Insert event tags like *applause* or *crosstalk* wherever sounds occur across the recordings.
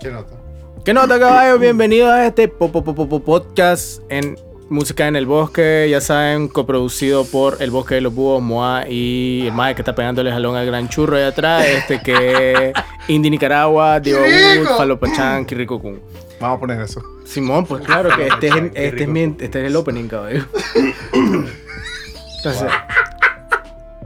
¿Qué nota? ¿Qué nota, caballo? Bienvenidos a este po- po- po- po- podcast en Música en el Bosque. Ya saben, coproducido por El Bosque de los Búhos, Moa y el mae que está pegándole jalón al gran churro allá atrás. Este que *laughs* Indy Nicaragua, Diego ¡Qué Wood, rico! Falopachán, Kiriko Kun. Vamos a poner eso. Simón, pues claro que este es, Qué este es, rico. mi- este es el opening, caballo. *laughs* Entonces,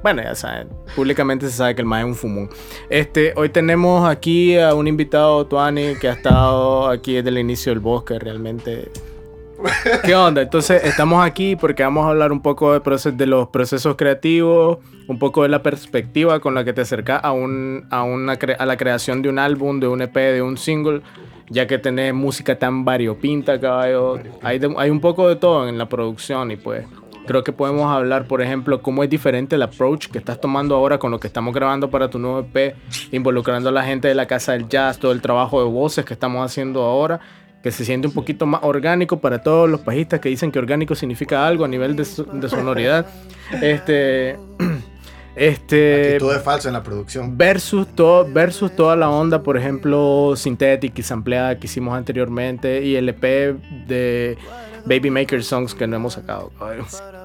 bueno, ya saben, públicamente se sabe que el mae es un fumón. Este, hoy tenemos aquí a un invitado, Tuani, que ha estado aquí desde el inicio del bosque, realmente. ¿Qué onda? Entonces, estamos aquí porque vamos a hablar un poco de, proces- de los procesos creativos, un poco de la perspectiva con la que te acercas a, un, a, una a la creación de un álbum, de un EP, de un single, ya que tenés música tan variopinta, caballo. Hay, de- hay un poco de todo en la producción y pues creo que podemos hablar, por ejemplo, cómo es diferente el approach que estás tomando ahora con lo que estamos grabando para tu nuevo EP, involucrando a la gente de la Casa del Jazz, todo el trabajo de voces que estamos haciendo ahora, que se siente un poquito más orgánico para todos los pajistas que dicen que orgánico significa algo a nivel de, de sonoridad. Este... *clears throat* Este... Todo es falso en la producción. Versus, todo, versus toda la onda, por ejemplo, Synthetic y sampleada que hicimos anteriormente y el EP de Baby Maker Songs que no hemos sacado.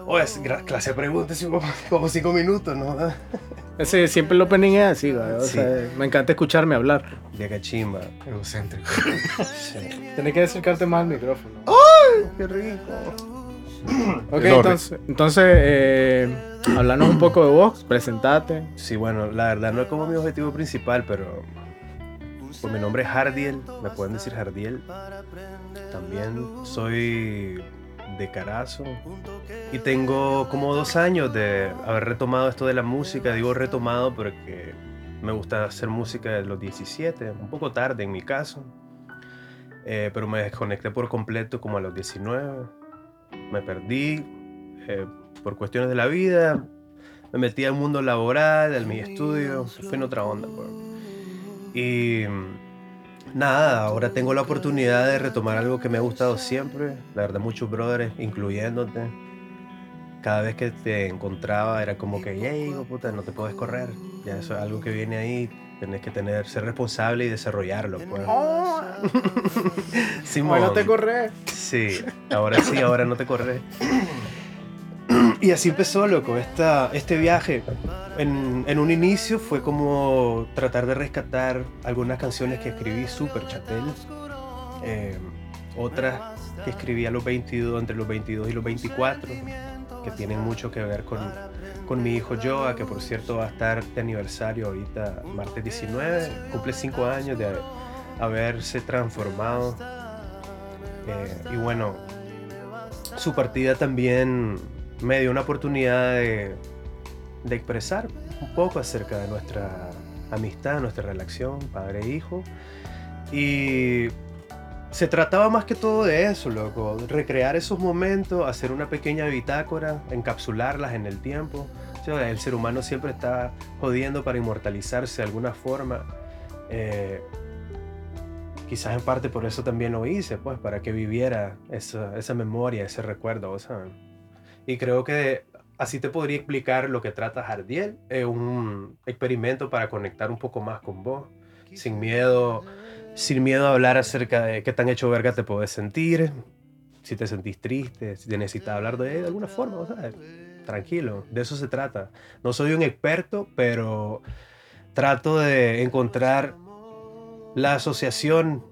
Oh, es clase de preguntas, y como, cinco minutos, ¿no? *laughs* Ese, siempre el opening es así, güey, o Sí. sea, me encanta escucharme hablar. De cachimba. Egocéntrico. *laughs* Sí. Tienes que acercarte más al micrófono. Qué rico. *clears throat* Ok, Enorme. entonces, entonces eh, hablanos un poco de vos, presentate. Sí, bueno, la verdad no es como mi objetivo principal, pero por mi nombre es Hardiel, me pueden decir Hardiel. También soy de Carazo y tengo como dos años de haber retomado esto de la música. Digo retomado porque me gusta hacer música de los 17, un poco tarde en mi caso. Eh, pero me desconecté por completo como a los 19. Me perdí eh, por cuestiones de la vida. Me metí al mundo laboral, al mi estudio. Fue en otra onda. pues. Y nada, ahora tengo la oportunidad de retomar algo que me ha gustado siempre. La verdad, muchos brothers, incluyéndote. Cada vez que te encontraba era como que, hey, hijo puta, no te puedes correr. Ya eso es algo que viene ahí. Tienes que tener, ser responsable y desarrollarlo. Pues. *laughs* Simón. Bueno, te corres. Sí, ahora sí, ahora no te corres. *laughs* Y así empezó, loco, esta, este viaje. En, en un inicio fue como tratar de rescatar algunas canciones que escribí súper chatel. eh, otras que escribí a los 22, entre los 22 y los 24, que tienen mucho que ver con, con mi hijo Joa, que por cierto va a estar de aniversario ahorita, martes 19, cumple 5 años de haberse transformado. Eh, y bueno, su partida también me dio una oportunidad de, de expresar un poco acerca de nuestra amistad, nuestra relación, padre-hijo. Y se trataba más que todo de eso, loco. Recrear esos momentos, hacer una pequeña bitácora, encapsularlas en el tiempo. O el ser humano siempre está jodiendo para inmortalizarse de alguna forma. Eh, quizás en parte por eso también lo hice, pues, para que viviera esa, esa memoria, ese recuerdo, sea. Y creo que así te podría explicar lo que trata Jardiel. Es un experimento para conectar un poco más con vos, sin miedo, sin miedo a hablar acerca de qué tan hecho verga te puedes sentir, si te sentís triste, si te necesitas hablar de, de alguna forma, tranquilo, de eso se trata. No soy un experto, pero trato de encontrar la asociación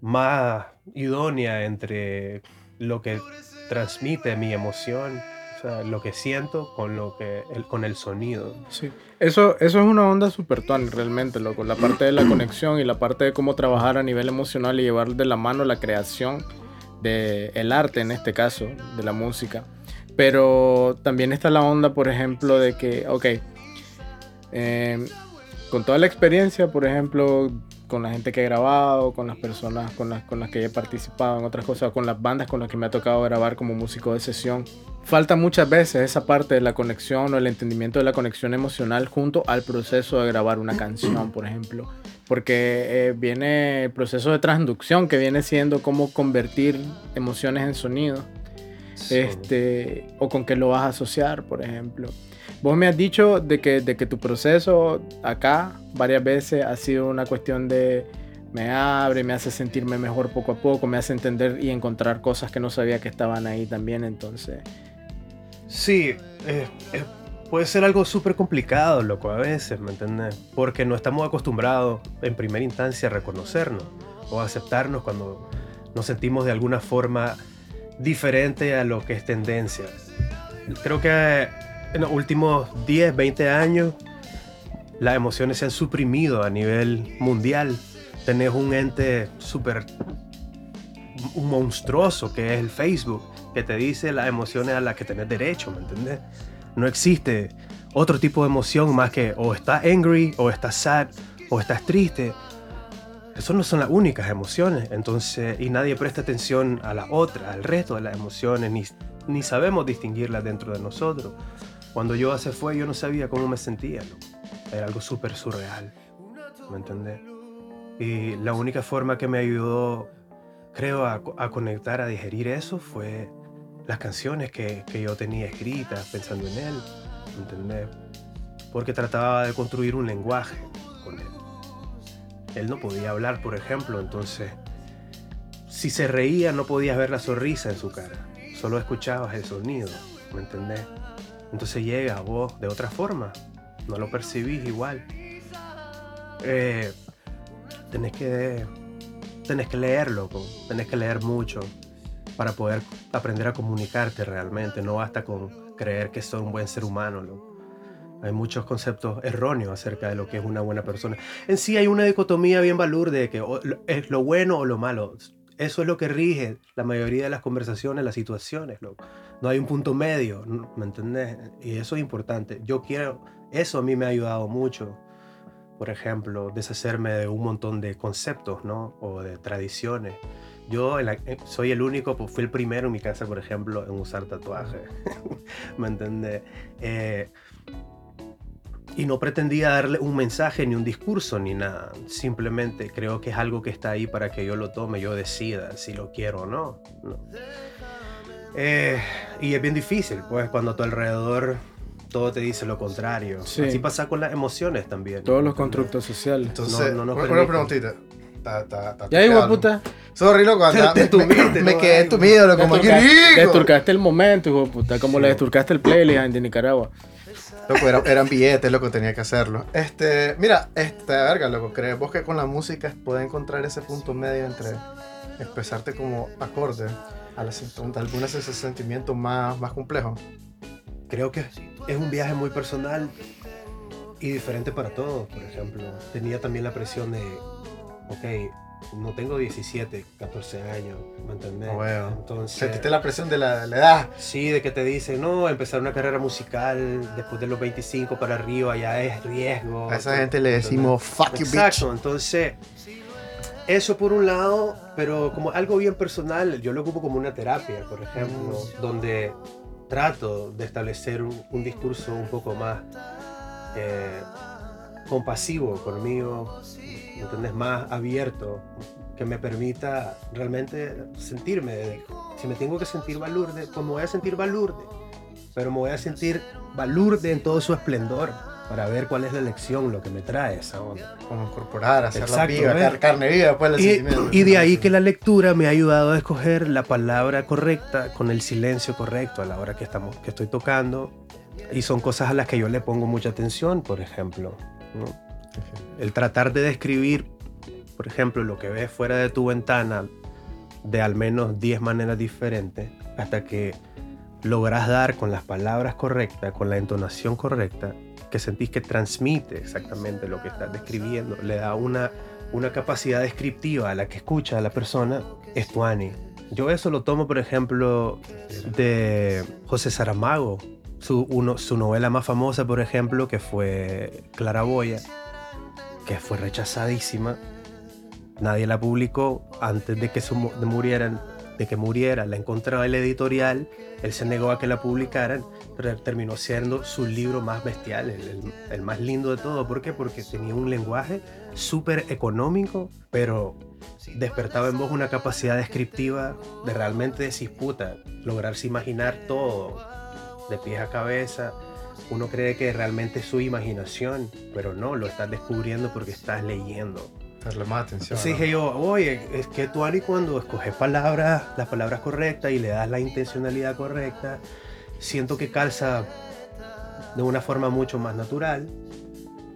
más idónea entre lo que transmite mi emoción, sea, lo que siento con lo que el, con el sonido. Sí. Eso, eso es una onda super tuan, realmente, loco. La parte de la conexión y la parte de cómo trabajar a nivel emocional y llevar de la mano la creación del el arte, en este caso, de la música. Pero también está la onda, por ejemplo, de que, ok, eh, con toda la experiencia, por ejemplo, con la gente que he grabado, con las personas con las, con las que he participado en otras cosas, con las bandas con las que me ha tocado grabar como músico de sesión, falta muchas veces esa parte de la conexión o el entendimiento de la conexión emocional junto al proceso de grabar una canción, por ejemplo. Porque eh, viene el proceso de transducción que viene siendo cómo convertir emociones en sonido. Este, o con qué lo vas a asociar, por ejemplo. Vos me has dicho de que, de que tu proceso acá varias veces ha sido una cuestión de me abre, me hace sentirme mejor poco a poco, me hace entender y encontrar cosas que no sabía que estaban ahí también, entonces... Sí, eh, eh, puede ser algo súper complicado, loco, a veces, ¿me entiendes? Porque no estamos acostumbrados en primera instancia a reconocernos o a aceptarnos cuando nos sentimos de alguna forma diferente a lo que es tendencia. Creo que en los últimos 10, 20 años las emociones se han suprimido a nivel mundial. Tenés un ente súper monstruoso que es el Facebook, que te dice las emociones a las que tenés derecho, ¿me entendés? No existe otro tipo de emoción más que o estás angry, o estás sad, o estás triste. Esas no son las únicas emociones, entonces, y nadie presta atención a las otras, al resto de las emociones, ni, ni sabemos distinguirlas dentro de nosotros. Cuando yo se fue, yo no sabía cómo me sentía, era algo súper surreal, ¿me entendés? Y la única forma que me ayudó, creo, a, a conectar, a digerir eso fue las canciones que, que, yo tenía escritas pensando en él, ¿me entendés? Porque trataba de construir un lenguaje con él. Él no podía hablar, por ejemplo, entonces, si se reía no podías ver la sonrisa en su cara, solo escuchabas el sonido, ¿me entendés? Entonces llega a vos de otra forma, no lo percibís igual. Eh, tenés que tenés que leer, loco. Tenés que leer mucho para poder aprender a comunicarte realmente. No basta con creer que sos un buen ser humano. Hay muchos conceptos erróneos acerca de lo que es una buena persona. En sí hay una dicotomía bien balurde de que es lo bueno o lo malo. Eso es lo que rige la mayoría de las conversaciones, las situaciones, loco. No hay un punto medio, ¿me entendés? Y eso es importante. Yo quiero, eso a mí me ha ayudado mucho por ejemplo, deshacerme de un montón de conceptos, ¿no? O de tradiciones. Yo soy el único, pues fui el primero en mi casa, por ejemplo, en usar tatuajes. *laughs* ¿Me entiendes? Eh, y no pretendía darle un mensaje, ni un discurso, ni nada. Simplemente creo que es algo que está ahí para que yo lo tome, yo decida si lo quiero o no. ¿no? Eh, y es bien difícil, pues, cuando a tu alrededor todo te dice lo contrario. Sí. Así pasa con las emociones también. Todos los constructos sociales. Entonces, No, no nos una, preguntita. Ta, ta, ta, Ya digo, ta- puta. Sorry, loco. anda, *laughs* Te me, entumiste, me no, quedé ay, entumido, loco. Como aquí, rico. Desturcaste el momento, hijo puta. Como le desturcaste el playlist de Nicaragua. Loco, era- eran billetes, loco, tenía que hacerlo. Este, mira, este, verga, loco, ¿crees vos que con la música puedes encontrar ese punto medio entre expresarte como acorde a, las, a algunos de esos sentimientos más, más complejos? Creo que es un viaje muy personal y diferente para todos. Por ejemplo, tenía también la presión de, ok, no tengo 17, 14 años, ¿me entendés? Ah, bueno. Entonces, ¿Sentiste la presión de la, la edad? sí, de que te dicen, no, empezar una carrera musical después de los 25 para arriba ya es riesgo. A esa gente le decimos, fuck you, bitch. Exacto, entonces, eso por un lado, pero como algo bien personal, yo lo ocupo como una terapia, por ejemplo, Mm. donde trato de establecer un, un discurso un poco más eh, compasivo conmigo, ¿me ¿entendés? Más abierto, que me permita realmente sentirme, si me tengo que sentir balurde, pues me voy a sentir balurde, pero me voy a sentir balurde en todo su esplendor para ver cuál es la lección, lo que me trae esa onda. Como incorporar, hacerla viva, car- carne viva, pues el Y, y de ahí que la lectura me ha ayudado a escoger la palabra correcta con el silencio correcto a la hora que, estamos, que estoy tocando. Y son cosas a las que yo le pongo mucha atención, por ejemplo. ¿no? El tratar de describir, por ejemplo, lo que ves fuera de tu ventana de al menos 10 maneras diferentes hasta que logras dar con las palabras correctas, con la entonación correcta, que sentís que transmite exactamente lo que estás describiendo, le da una, una capacidad descriptiva a la que escucha a la persona, es tuani. Yo eso lo tomo, por ejemplo, de José Saramago, su, uno, su novela más famosa, por ejemplo, que fue Claraboya, que fue rechazadísima. Nadie la publicó antes de que su, de murieran, de que muriera. La encontraba el editorial, él se negó a que la publicaran, terminó siendo su libro más bestial, el, el- el más lindo de todo. ¿Por qué? Porque tenía un lenguaje súper económico, pero despertaba en vos una capacidad descriptiva de realmente decir, puta, lograrse imaginar todo, de pies a cabeza. Uno cree que realmente es su imaginación, pero no, lo estás descubriendo porque estás leyendo. Darle más atención. Entonces ¿no? dije yo, oye, es que tú, Ari, cuando escoges palabras, las palabras correctas y le das la intencionalidad correcta, siento que calza de una forma mucho más natural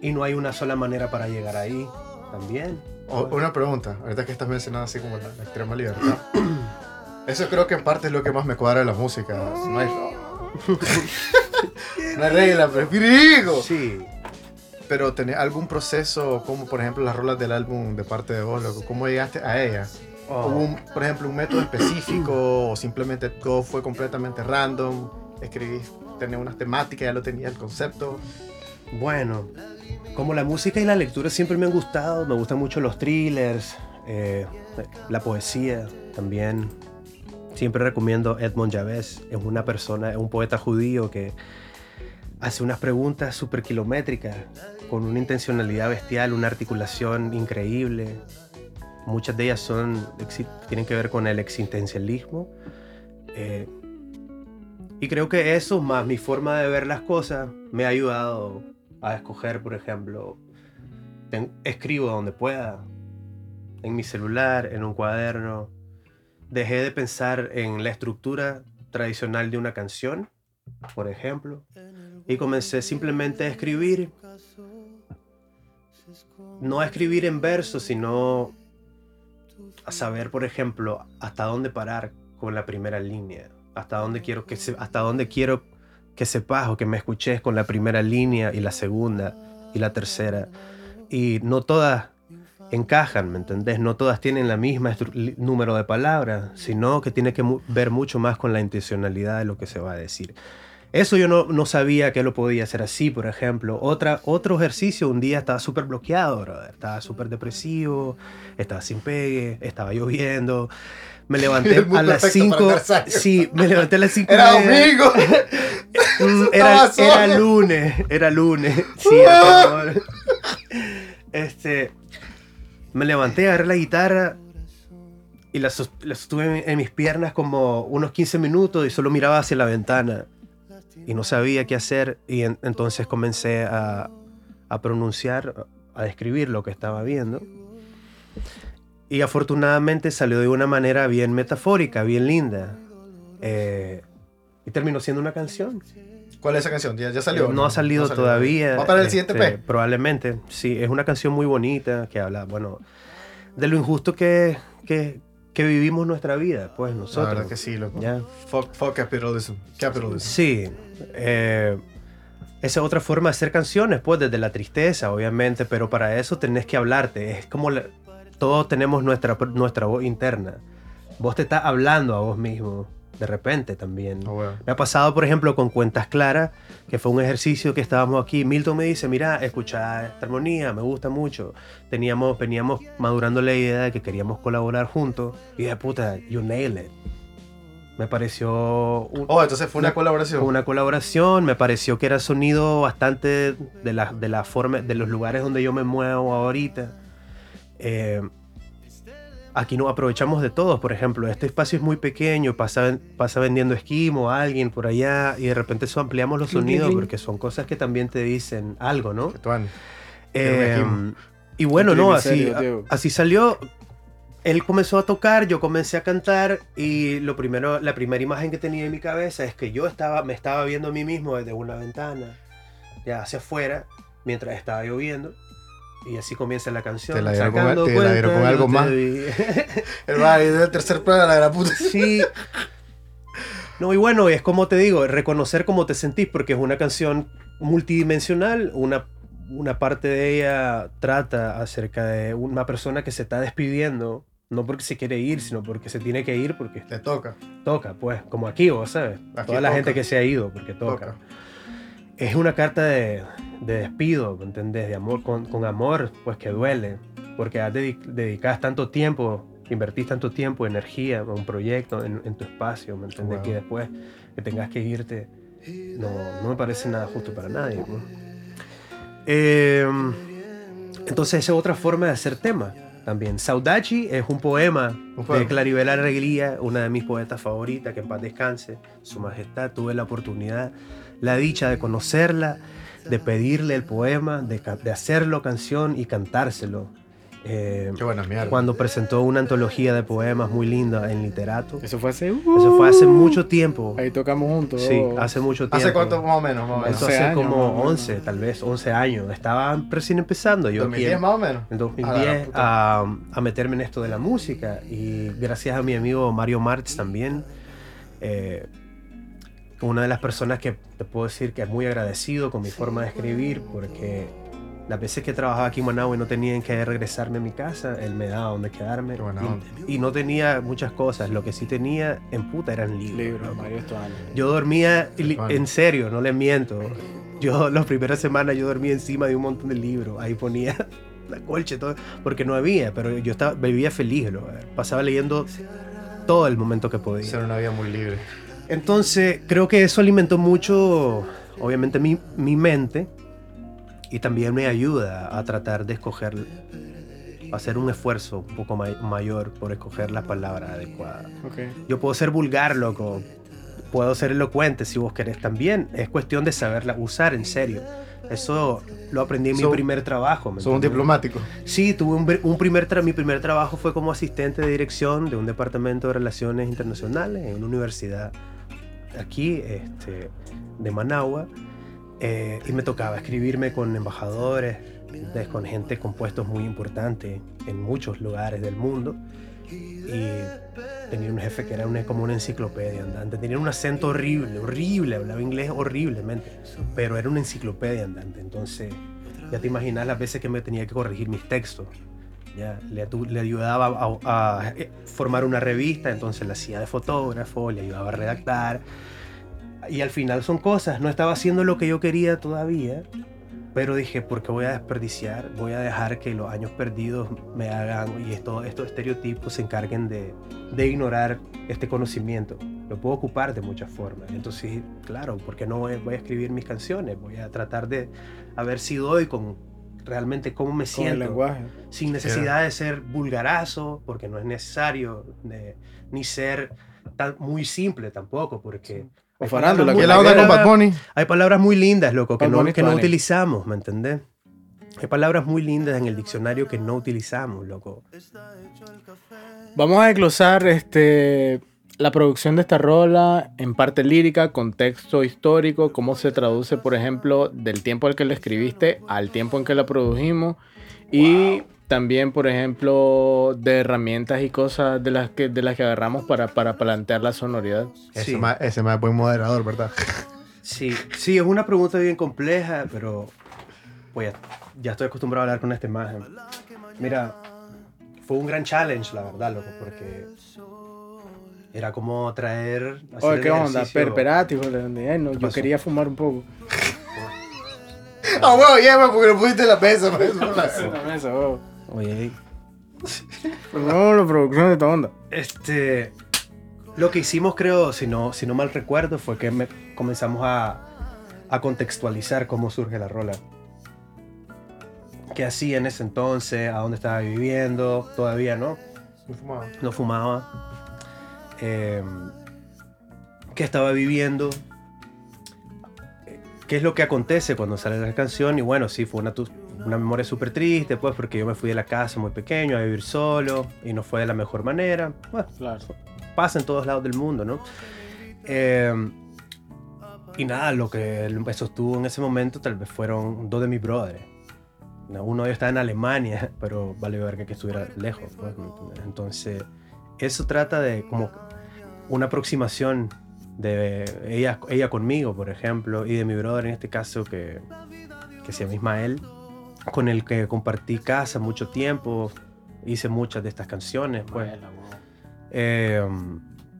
y no hay una sola manera para llegar ahí también. O- una pregunta, ahorita que estás mencionando así como la, la extrema libertad. *clears throat* Eso creo que en parte es lo que más me cuadra de la música. No hay, *laughs* no hay regla, prefiero. Sí, Pero ¿tenés algún proceso, como por ejemplo las rolas del álbum de parte de vos, loco? ¿Cómo llegaste a ella? Oh. ¿Hubo, por ejemplo, un método específico o simplemente todo fue completamente random? ¿Escribís, tenés unas temáticas, ya lo tenía el concepto? Bueno, como la música y la lectura siempre me han gustado, me gustan mucho los thrillers, eh, la poesía también. Siempre recomiendo Edmond Javés, es una persona, es un poeta judío que hace unas preguntas súper kilométricas, con una intencionalidad bestial, una articulación increíble. Muchas de ellas son, tienen que ver con el existencialismo. Eh, y creo que eso, más mi forma de ver las cosas, me ha ayudado a escoger, por ejemplo, escribo donde pueda, en mi celular, en un cuaderno. Dejé de pensar en la estructura tradicional de una canción, por ejemplo, y comencé simplemente a escribir, no a escribir en versos, sino a saber, por ejemplo, hasta dónde parar con la primera línea, hasta dónde quiero que se, hasta dónde quiero que sepas o que me escuches con la primera línea y la segunda y la tercera. Y no todas encajan, ¿me entendés? No todas tienen la misma número de palabras, sino que tiene que ver mucho más con la intencionalidad de lo que se va a decir. Eso yo no, no sabía que lo podía hacer así, por ejemplo. Otra, otro ejercicio, un día estaba súper bloqueado, brother. Estaba súper depresivo, estaba sin pegue, estaba lloviendo. Me *laughs* levanté a las perfecto para 5. andar sabio. Sí, me levanté a las 5. ¡Era domingo! *laughs* Mm, *laughs* Era, era lunes, era lunes. Sí. Este, me levanté, agarré la guitarra y la, la sostuve en, en mis piernas como unos 15 minutos y solo miraba hacia la ventana y no sabía qué hacer y en- entonces comencé a, a pronunciar, a describir lo que estaba viendo. Y afortunadamente salió de una manera bien metafórica, bien linda. Eh, y terminó siendo una canción. ¿Cuál es esa canción? ¿Ya, ya salió? No, ha salido No todavía. ¿Va para el siguiente este, P? Probablemente, sí. Es una canción muy bonita que habla, bueno, de lo injusto que, que, que vivimos nuestra vida, pues La nosotros. verdad que sí, loco. Ya. Fuck, fuck capitalism. Capitalism. Sí. eh, esa es otra forma de hacer canciones, pues desde la tristeza, obviamente, pero para eso tenés que hablarte. Es como la- todos tenemos nuestra, nuestra voz interna. Vos te estás hablando a vos mismo, de repente también. Weón. Me ha pasado, por ejemplo, con Cuentas Claras, que fue un ejercicio que estábamos aquí. Milton me dice, mira, escucha esta armonía, me gusta mucho. Teníamos, veníamos madurando la idea de que queríamos colaborar juntos. Y de puta, you nailed it. Me pareció un- Oh, entonces fue una Una- colaboración. una colaboración, me pareció que era sonido bastante de la, de la forma, de los lugares donde yo me muevo ahorita. Eh, aquí nos aprovechamos de todos, por ejemplo, este espacio es muy pequeño, pasa, pasa vendiendo esquimo a alguien por allá y de repente eso ampliamos los sonidos porque son cosas que también te dicen algo, ¿no? Eh, y bueno, no, así, así salió. Él comenzó a tocar, yo comencé a cantar y lo primero, la primera imagen que tenía en mi cabeza es que yo estaba, me estaba viendo a mí mismo desde una ventana, ya hacia afuera, mientras estaba lloviendo. Y así comienza la canción. Te la dieron con- te la dieron con algo más. *laughs* El baile del tercer plano, la gran puta. Sí. No, y bueno, es como te digo, reconocer cómo te sentís, porque es una canción multidimensional, una, una parte de ella trata acerca de una persona que se está despidiendo, no porque se quiere ir, sino porque se tiene que ir, porque Te toca. toca, pues, como aquí, vos sabes, Aquí toda la toca. gente que se ha ido, porque toca. Toca. Es una carta de, de despido, ¿me entendés? De amor, con, con amor, pues que duele, porque dedicas tanto tiempo, invertís tanto tiempo, energía a un proyecto, en, en tu espacio, ¿me entendés? Wow. Que después que tengas que irte, no, no me parece nada justo para nadie. ¿no? Eh, entonces esa es otra forma de hacer tema también. Saudachi es un poema Un poema. de Claribel Alegría, una de mis poetas favoritas, que en paz descanse, su majestad. Tuve la oportunidad, la dicha de conocerla, de pedirle el poema, de, de hacerlo canción y cantárselo. Eh, Qué buena mierda. cuando presentó una antología de poemas muy linda en literato. Eso fue hace. Eso fue hace mucho tiempo. Ahí tocamos juntos. Sí, hace mucho tiempo. ¿Hace cuánto más o menos? Más o menos? Eso 11 hace años, como más o menos. 11, tal vez 11 años. Estaba recién empezando. Yo aquí ¿2010 en, más o menos? en A la 2010 puta. a, a meterme en esto de la música. Y gracias a mi amigo Mario Martz también. eh, una de las personas que te puedo decir que es muy agradecido con mi forma de escribir porque las veces que trabajaba aquí en Managua y no tenía en qué regresarme a mi casa, él me daba donde quedarme. Y- no tenía muchas cosas. Lo que sí tenía en puta eran libros. Libro. Mario. Yo dormía, en serio, no les miento. Yo *laughs* las primeras semanas yo dormía encima de un montón de libros. Ahí ponía *laughs* la colcha y todo, porque no había, pero yo estaba, vivía feliz. lo- pasaba leyendo todo el momento que podía. Ser una vida muy libre. Entonces, creo que eso alimentó mucho, obviamente, mi, mi mente y también me ayuda a tratar de escoger, hacer un esfuerzo un poco ma- mayor por escoger las palabras adecuadas. Ok. Yo puedo ser vulgar, loco. Puedo ser elocuente si vos querés también. Es cuestión de saberla usar en serio. Eso lo aprendí en mi So- primer trabajo. ¿me Sos un diplomático. Sí, tuve un, un primer tra- mi primer trabajo fue como asistente de dirección de un departamento de relaciones internacionales en una universidad aquí este, de Managua. Eh, y me tocaba escribirme con embajadores, con gente con puestos muy importantes en muchos lugares del mundo. Y tenía un jefe que era una, como una enciclopedia andante. Tenía un acento horrible, horrible, hablaba inglés horriblemente, pero era una enciclopedia andante. Entonces, ya te imaginas las veces que me tenía que corregir mis textos. Ya, le, ayudaba a, eh, formar una revista, entonces la hacía de fotógrafo, le ayudaba a redactar. Y al final son cosas, no estaba haciendo lo que yo quería todavía, pero dije, ¿por qué voy a desperdiciar? Voy a dejar que los años perdidos me hagan y esto, estos estereotipos se encarguen de, de ignorar este conocimiento. Lo puedo ocupar de muchas formas. Entonces, claro, porque no voy a escribir mis canciones? Voy a tratar de a ver si doy con realmente cómo me Con el siento lenguaje. sin necesidad de ser vulgarazo, porque no es necesario, de- ni ser tan, muy simple tampoco, porque O hay farándula, palabras ¿Qué muy- la onda con Bad Bunny? hay palabras muy lindas, loco, que no, que no utilizamos, ¿me entendés? Hay palabras muy lindas en el diccionario que no utilizamos, loco. Vamos a desglosar este, la producción de esta rola en parte lírica, contexto histórico, cómo se traduce, por ejemplo, del tiempo al que la escribiste al tiempo en que la produjimos y también, por ejemplo, de herramientas y cosas de las que, de las que agarramos para, para plantear la sonoridad. Ese Sí. más, ese más buen moderador, ¿verdad? Sí, sí, es una pregunta bien compleja, pero pues ya, ya estoy acostumbrado a hablar con esta imagen. Mira, fue un gran challenge, la verdad, loco, porque era como traer... Oye, ¿qué onda? Perperati, hijo de- ay, no, yo pasó? quería fumar un poco. Ah, huevo, lleva porque lo pusiste en la mesa. por eso, la- En *laughs* la mesa, huevo. Oye, Pero no, la producción de esta onda. Este, lo que hicimos, creo, si no, si no mal recuerdo, fue que me- comenzamos a, a contextualizar cómo surge la rola. ¿Qué hacía en ese entonces? ¿A dónde estaba viviendo? Todavía no, No fumaba. no fumaba. Eh, ¿Qué estaba viviendo? ¿Qué es lo que acontece cuando sale la canción? Y bueno, sí, fue una, una memoria súper triste, pues, porque yo me fui de la casa muy pequeño a vivir solo y no fue de la mejor manera. Bueno, Claro. pasa en todos lados del mundo, ¿no? Eh, y nada, lo que me sostuvo en ese momento tal vez fueron dos de mis brothers. No, Uno de ellos estaba en Alemania, *laughs* pero vale ver que estuviera lejos. pues. Entonces, eso trata de como una aproximación de ella, ella conmigo, por ejemplo, y de mi brother en este caso, que, que se llama Ismael, con el que compartí casa mucho tiempo, hice muchas de estas canciones, pues. Eh,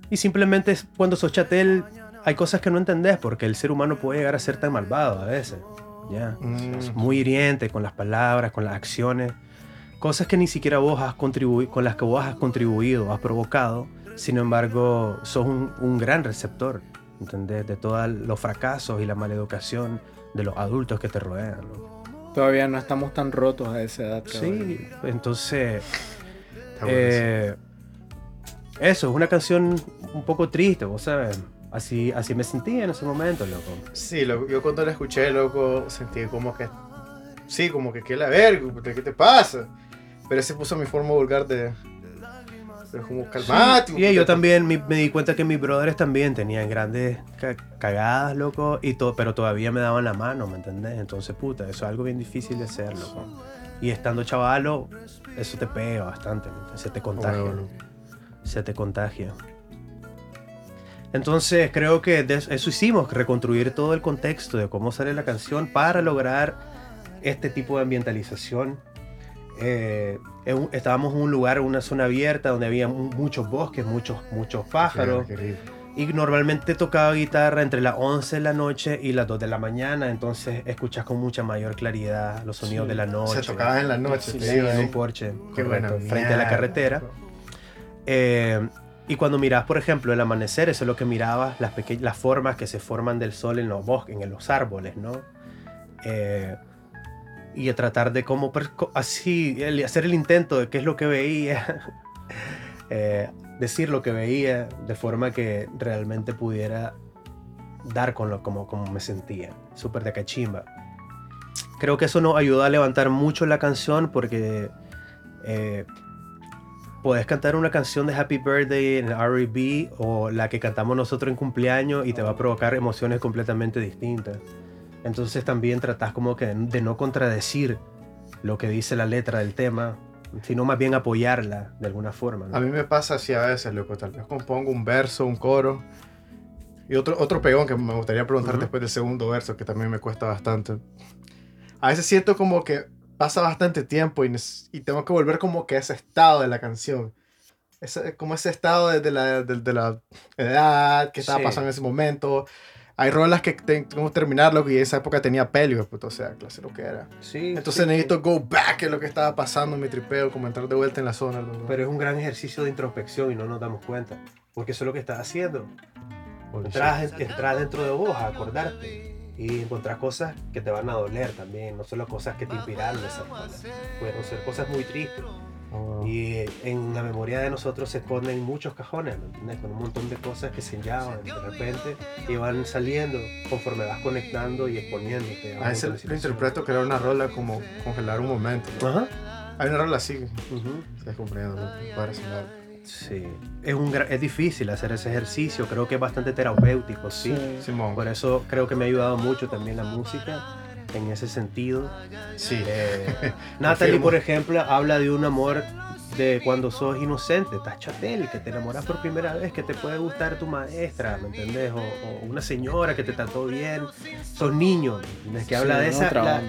y simplemente cuando sos chatel hay cosas que no entendés porque el ser humano puede llegar a ser tan malvado a veces. Ya. Mm. Es muy hiriente con las palabras, con las acciones. Cosas que ni siquiera vos has contribuido, con las que vos has contribuido, has provocado. Sin embargo, sos un, un gran receptor, ¿entendés? De todos los fracasos y la maleducación de los adultos que te rodean. ¿no? Todavía no estamos tan rotos a esa edad. cabrón. Sí, entonces... Eh, eso, es una canción un poco triste, vos sabes. Así, así me sentía en ese momento, loco. Sí, loco, yo cuando la escuché, loco, sentí como que. Sí, como que, ¿qué la verga? ¿Qué te pasa? Pero se puso mi forma vulgar de. Pero como calmate. Y yo también me, me di cuenta que mis brothers también tenían grandes ca- cagadas, loco, y todo, pero todavía me daban la mano, ¿me entendés? Entonces, puta, eso es algo bien difícil de hacer, loco. Y estando chavalo, eso te pega bastante, ¿me entiendes? Se te contagia. Se te contagia. Entonces creo que eso hicimos, reconstruir todo el contexto de cómo sale la canción para lograr este tipo de ambientalización. Eh, en un- estábamos en un lugar, una zona abierta donde había mu- muchos bosques, muchos, muchos pájaros. Y normalmente tocaba guitarra entre las 11 de la noche y las 2 de la mañana, entonces escuchas con mucha mayor claridad los sonidos Sí. de la noche. Se tocaba en la noche, Sí, Sí, en un porche, Qué buena correcto, frente a la carretera. Eh, y cuando miras, por ejemplo, el amanecer, eso es lo que mirabas, las, las formas que se forman del sol en los bosques, en los árboles, ¿no? Eh, y a tratar de cómo, así, el- hacer el intento de qué es lo que veía, *laughs* eh, decir lo que veía, de forma que realmente pudiera dar con lo como, como me sentía, súper de cachimba. Creo que eso nos ayudó a levantar mucho la canción porque eh, puedes cantar una canción de Happy Birthday en R&B o la que cantamos nosotros en cumpleaños y te va a provocar emociones completamente distintas. Entonces también tratás como que de no contradecir lo que dice la letra del tema, sino más bien apoyarla de alguna forma. ¿no? A mí me pasa así a veces, loco. Tal vez compongo un verso, un coro. Y otro, otro pegón que me gustaría preguntar después del segundo verso, que también me cuesta bastante. A veces siento como que pasa bastante tiempo y, y tengo que volver como que a ese estado de la canción. Ese- como ese estado de, de la, de, de la edad que estaba Sí. pasando en ese momento. Hay rolas que te- tengo que terminarlo y en esa época tenía pelio, puto, o sea, clase lo que era. Sí, Entonces sí, necesito go back en lo que estaba pasando en mi tripeo, como entrar de vuelta en la zona. loco. Pero es un gran ejercicio de introspección y no nos damos cuenta. Porque eso es lo que estás haciendo. Entras, entras dentro de vos a acordarte. Y encontrar cosas que te van a doler también. No solo cosas que te inspiraron esas cosas. Pueden ser cosas muy tristes. Oh. Y en la memoria de nosotros se esconden muchos cajones, ¿me entiendes? Con un montón de cosas que se llaman de repente y van saliendo conforme vas conectando y exponiéndote. A veces lo interpreto que era una rola como congelar un momento. ¿no? Ajá. Hay una rola así, Ujú. se comprendo, ¿no? Para sonar. Sí. Es, un, es difícil hacer ese ejercicio. Creo que es bastante terapéutico, sí. Simón. Por eso creo que me ha ayudado mucho también la música en ese sentido. Sí. Eh, *laughs* Natalie, por ejemplo, habla de un amor de cuando sos inocente, estás chatel, que te enamoras por primera vez, que te puede gustar tu maestra, ¿me entendés? O, o una señora que te trató bien, sos niño, ¿me? Que habla Sí, de esa,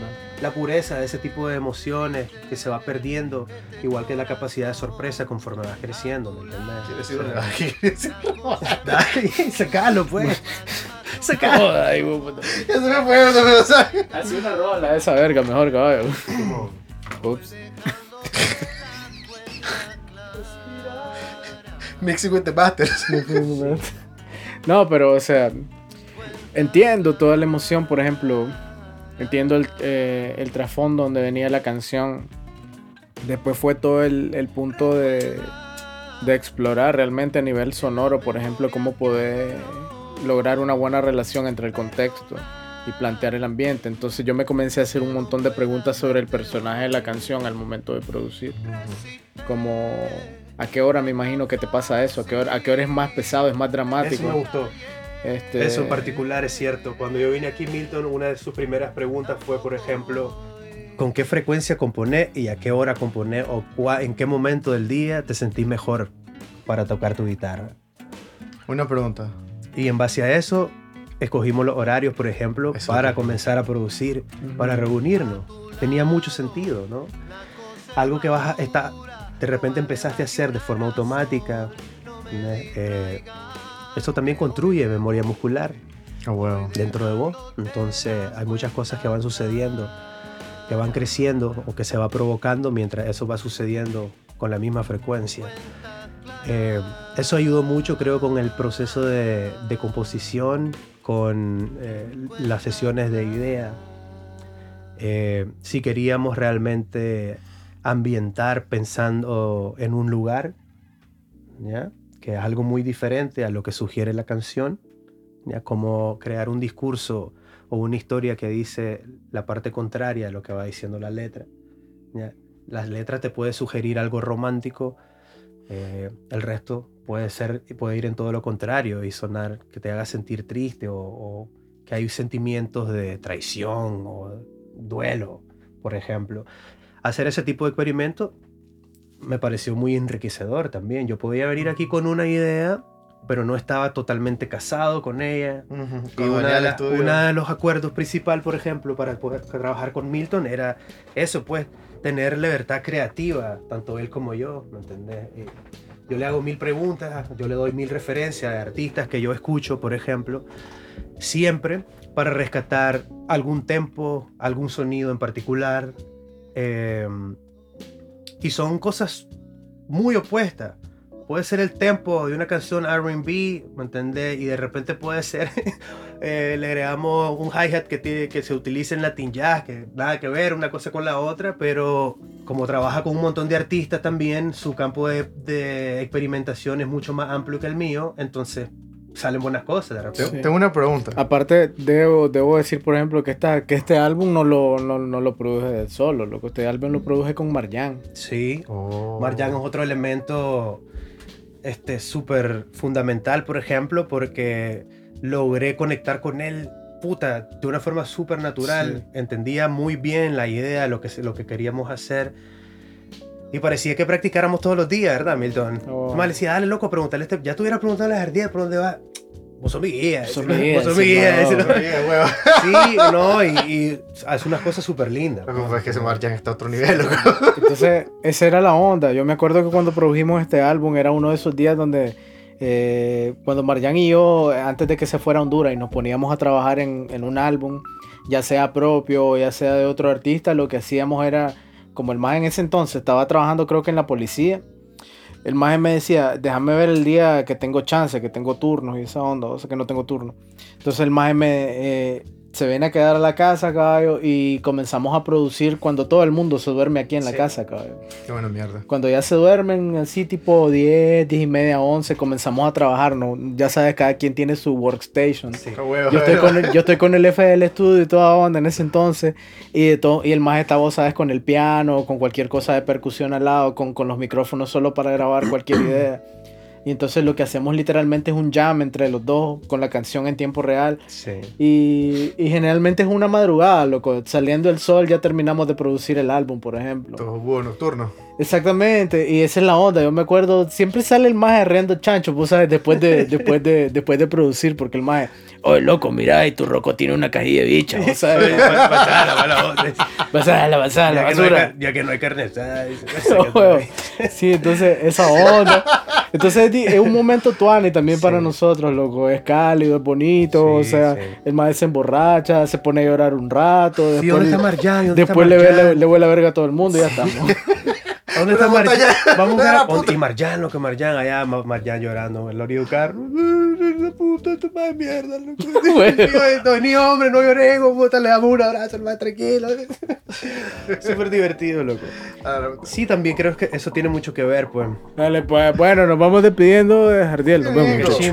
la, pureza de ese tipo de emociones que se va perdiendo, igual que la capacidad de sorpresa conforme vas creciendo, ¿me entendés? Decir O sea. *laughs* *laughs* Dale, sacalo pues. Ahí, vos, *laughs* puta. Ya se me fue, se me. Así una rola esa verga, mejor caballo. Ups. Mixing with the Masters. No, pero, o sea, entiendo toda la emoción, por ejemplo, entiendo el, eh, el trasfondo donde venía la canción. Después fue todo el, el punto de, de explorar realmente a nivel sonoro, por ejemplo, cómo poder lograr una buena relación entre el contexto y plantear el ambiente. Entonces yo me comencé a hacer un montón de preguntas sobre el personaje de la canción al momento de producir. Como a qué hora me imagino que te pasa eso, a qué hora, a qué hora es más pesado, es más dramático. Eso me gustó. Este, Eso en particular es cierto. Cuando yo vine aquí, Milton, una de sus primeras preguntas fue, por ejemplo, ¿con qué frecuencia componer y a qué hora componer o en qué momento del día te sentís mejor para tocar tu guitarra? Una pregunta. Y en base a eso, escogimos los horarios, por ejemplo, Eso para comenzar a producir, para reunirnos. Tenía mucho sentido, ¿no? Algo que vas a, está, de repente empezaste a hacer de forma automática. Eh, eso también construye memoria muscular Ah, huevo. dentro de vos. Entonces hay muchas cosas que van sucediendo, que van creciendo o que se va provocando mientras eso va sucediendo con la misma frecuencia. Eh, eso ayudó mucho, creo, con el proceso de, de composición, con eh, las sesiones de idea. Eh, si queríamos realmente ambientar pensando en un lugar, ¿ya? que es algo muy diferente a lo que sugiere la canción, ¿ya? como crear un discurso o una historia que dice la parte contraria a lo que va diciendo la letra. ¿ya? las letras te puede sugerir algo romántico, eh, el resto puede ser, puede ir en todo lo contrario y sonar que te haga sentir triste o, o que hay sentimientos de traición o duelo, por ejemplo. Hacer ese tipo de experimento me pareció muy enriquecedor también. Yo podía venir aquí con una idea, pero no estaba totalmente casado con ella. Ujú, Y una de, al la- estudio. una de los acuerdos principal, por ejemplo, para poder trabajar con Milton era eso, pues, tener libertad creativa, tanto él como yo, ¿me entendés? Y yo le hago mil preguntas, yo le doy mil referencias de artistas que yo escucho, por ejemplo, siempre para rescatar algún tempo, algún sonido en particular. eh, y son cosas muy opuestas. Puede ser el tempo de una canción RB, ¿me entendés? Y de repente puede ser, *laughs* eh, le agregamos un hi-hat que, tiene, que se utiliza en Latin Jazz, que nada que ver una cosa con la otra, pero como trabaja con un montón de artistas también, su campo de, de experimentación es mucho más amplio que el mío, entonces salen buenas cosas de repente. Tengo- Tengo una pregunta. Aparte, debo, debo decir, por ejemplo, que, esta, que este álbum no lo, no, no lo produje solo. Lo que este álbum lo produje con Marjan. Sí, Oh. Marjan es otro elemento este súper fundamental, por ejemplo, porque logré conectar con él puta, de una forma súper natural. Entendía muy bien la idea, lo que, lo que queríamos hacer. Y parecía que practicáramos todos los días, ¿verdad, Milton? Oh. Más le decía, dale, loco, pregúntale, este, ya te hubiera preguntado a las ardillas por dónde va. Vos sos mi guía. Sos decirle, mi guía, vos sos mi sí, guía. *laughs* Sí, no, y, y hace unas cosas súper lindas. Loco, pues es que ese Marjan está a otro nivel, loco. *laughs* Entonces, esa era la onda. Yo me acuerdo que cuando produjimos este álbum era uno de esos días donde eh, cuando Marjan y yo, antes de que se fuera a Honduras y nos poníamos a trabajar en, en un álbum, ya sea propio o ya sea de otro artista, lo que hacíamos era, como el más en ese entonces estaba trabajando creo que en la policía, el más me decía, déjame ver el día que tengo chance, que tengo turnos y esa onda, o sea que no tengo turno. Entonces el más me eh, se viene a quedar a la casa, caballo, y comenzamos a producir cuando todo el mundo se duerme aquí en la Sí. casa, caballo. Qué buena mierda. Cuando ya se duermen, así tipo 10, 10 y media, 11, comenzamos a trabajar, ¿no? Ya sabes, cada quien tiene su workstation. Sí. Yo estoy, con el, yo estoy con el FL Studio y toda onda en ese entonces. Y, de todo, y el más está, vos sabes, con el piano, con cualquier cosa de percusión al lado, con, con los micrófonos solo para grabar cualquier idea. Y entonces lo que hacemos literalmente es un jam entre los dos con la canción en tiempo real. Sí. Y, y generalmente es una madrugada, loco. Saliendo el sol ya terminamos de producir el álbum, por ejemplo. Todo búho nocturno. Exactamente, y esa es la onda. Yo me acuerdo, siempre sale el más arreando chancho, vos sabes, después de, *laughs* después de, después de producir, porque el más, oye loco, mira, y tu roco tiene una cajilla de bicha, vos sabes. Pasala, basura. ya que no hay carne huevo. *laughs* Sí, entonces esa onda. *laughs* Entonces es un momento tuani también para nosotros, loco. Es cálido, es bonito. o sea, sí. el más se emborracha, se pone a llorar un rato. Después, ¿dónde está Marjan? ¿Dónde después está le, le, le la verga a todo el mundo y ya estamos. ¿Dónde está botella- *laughs* Vamos a puta. Y Marjan, lo que Marjan, allá Ma- Marjan llorando del carro. "Ay, *laughs* esa puta, esta madre mierda, *laughs* no, ni hombre, no lloré, como puta, le damos un abrazo, el más tranquilo. Súper divertido, loco. Ah. Sí, también creo que eso tiene mucho que ver, pues. Dale, pues, bueno, nos vamos despidiendo de Jardiel. Nos vemos, Sí,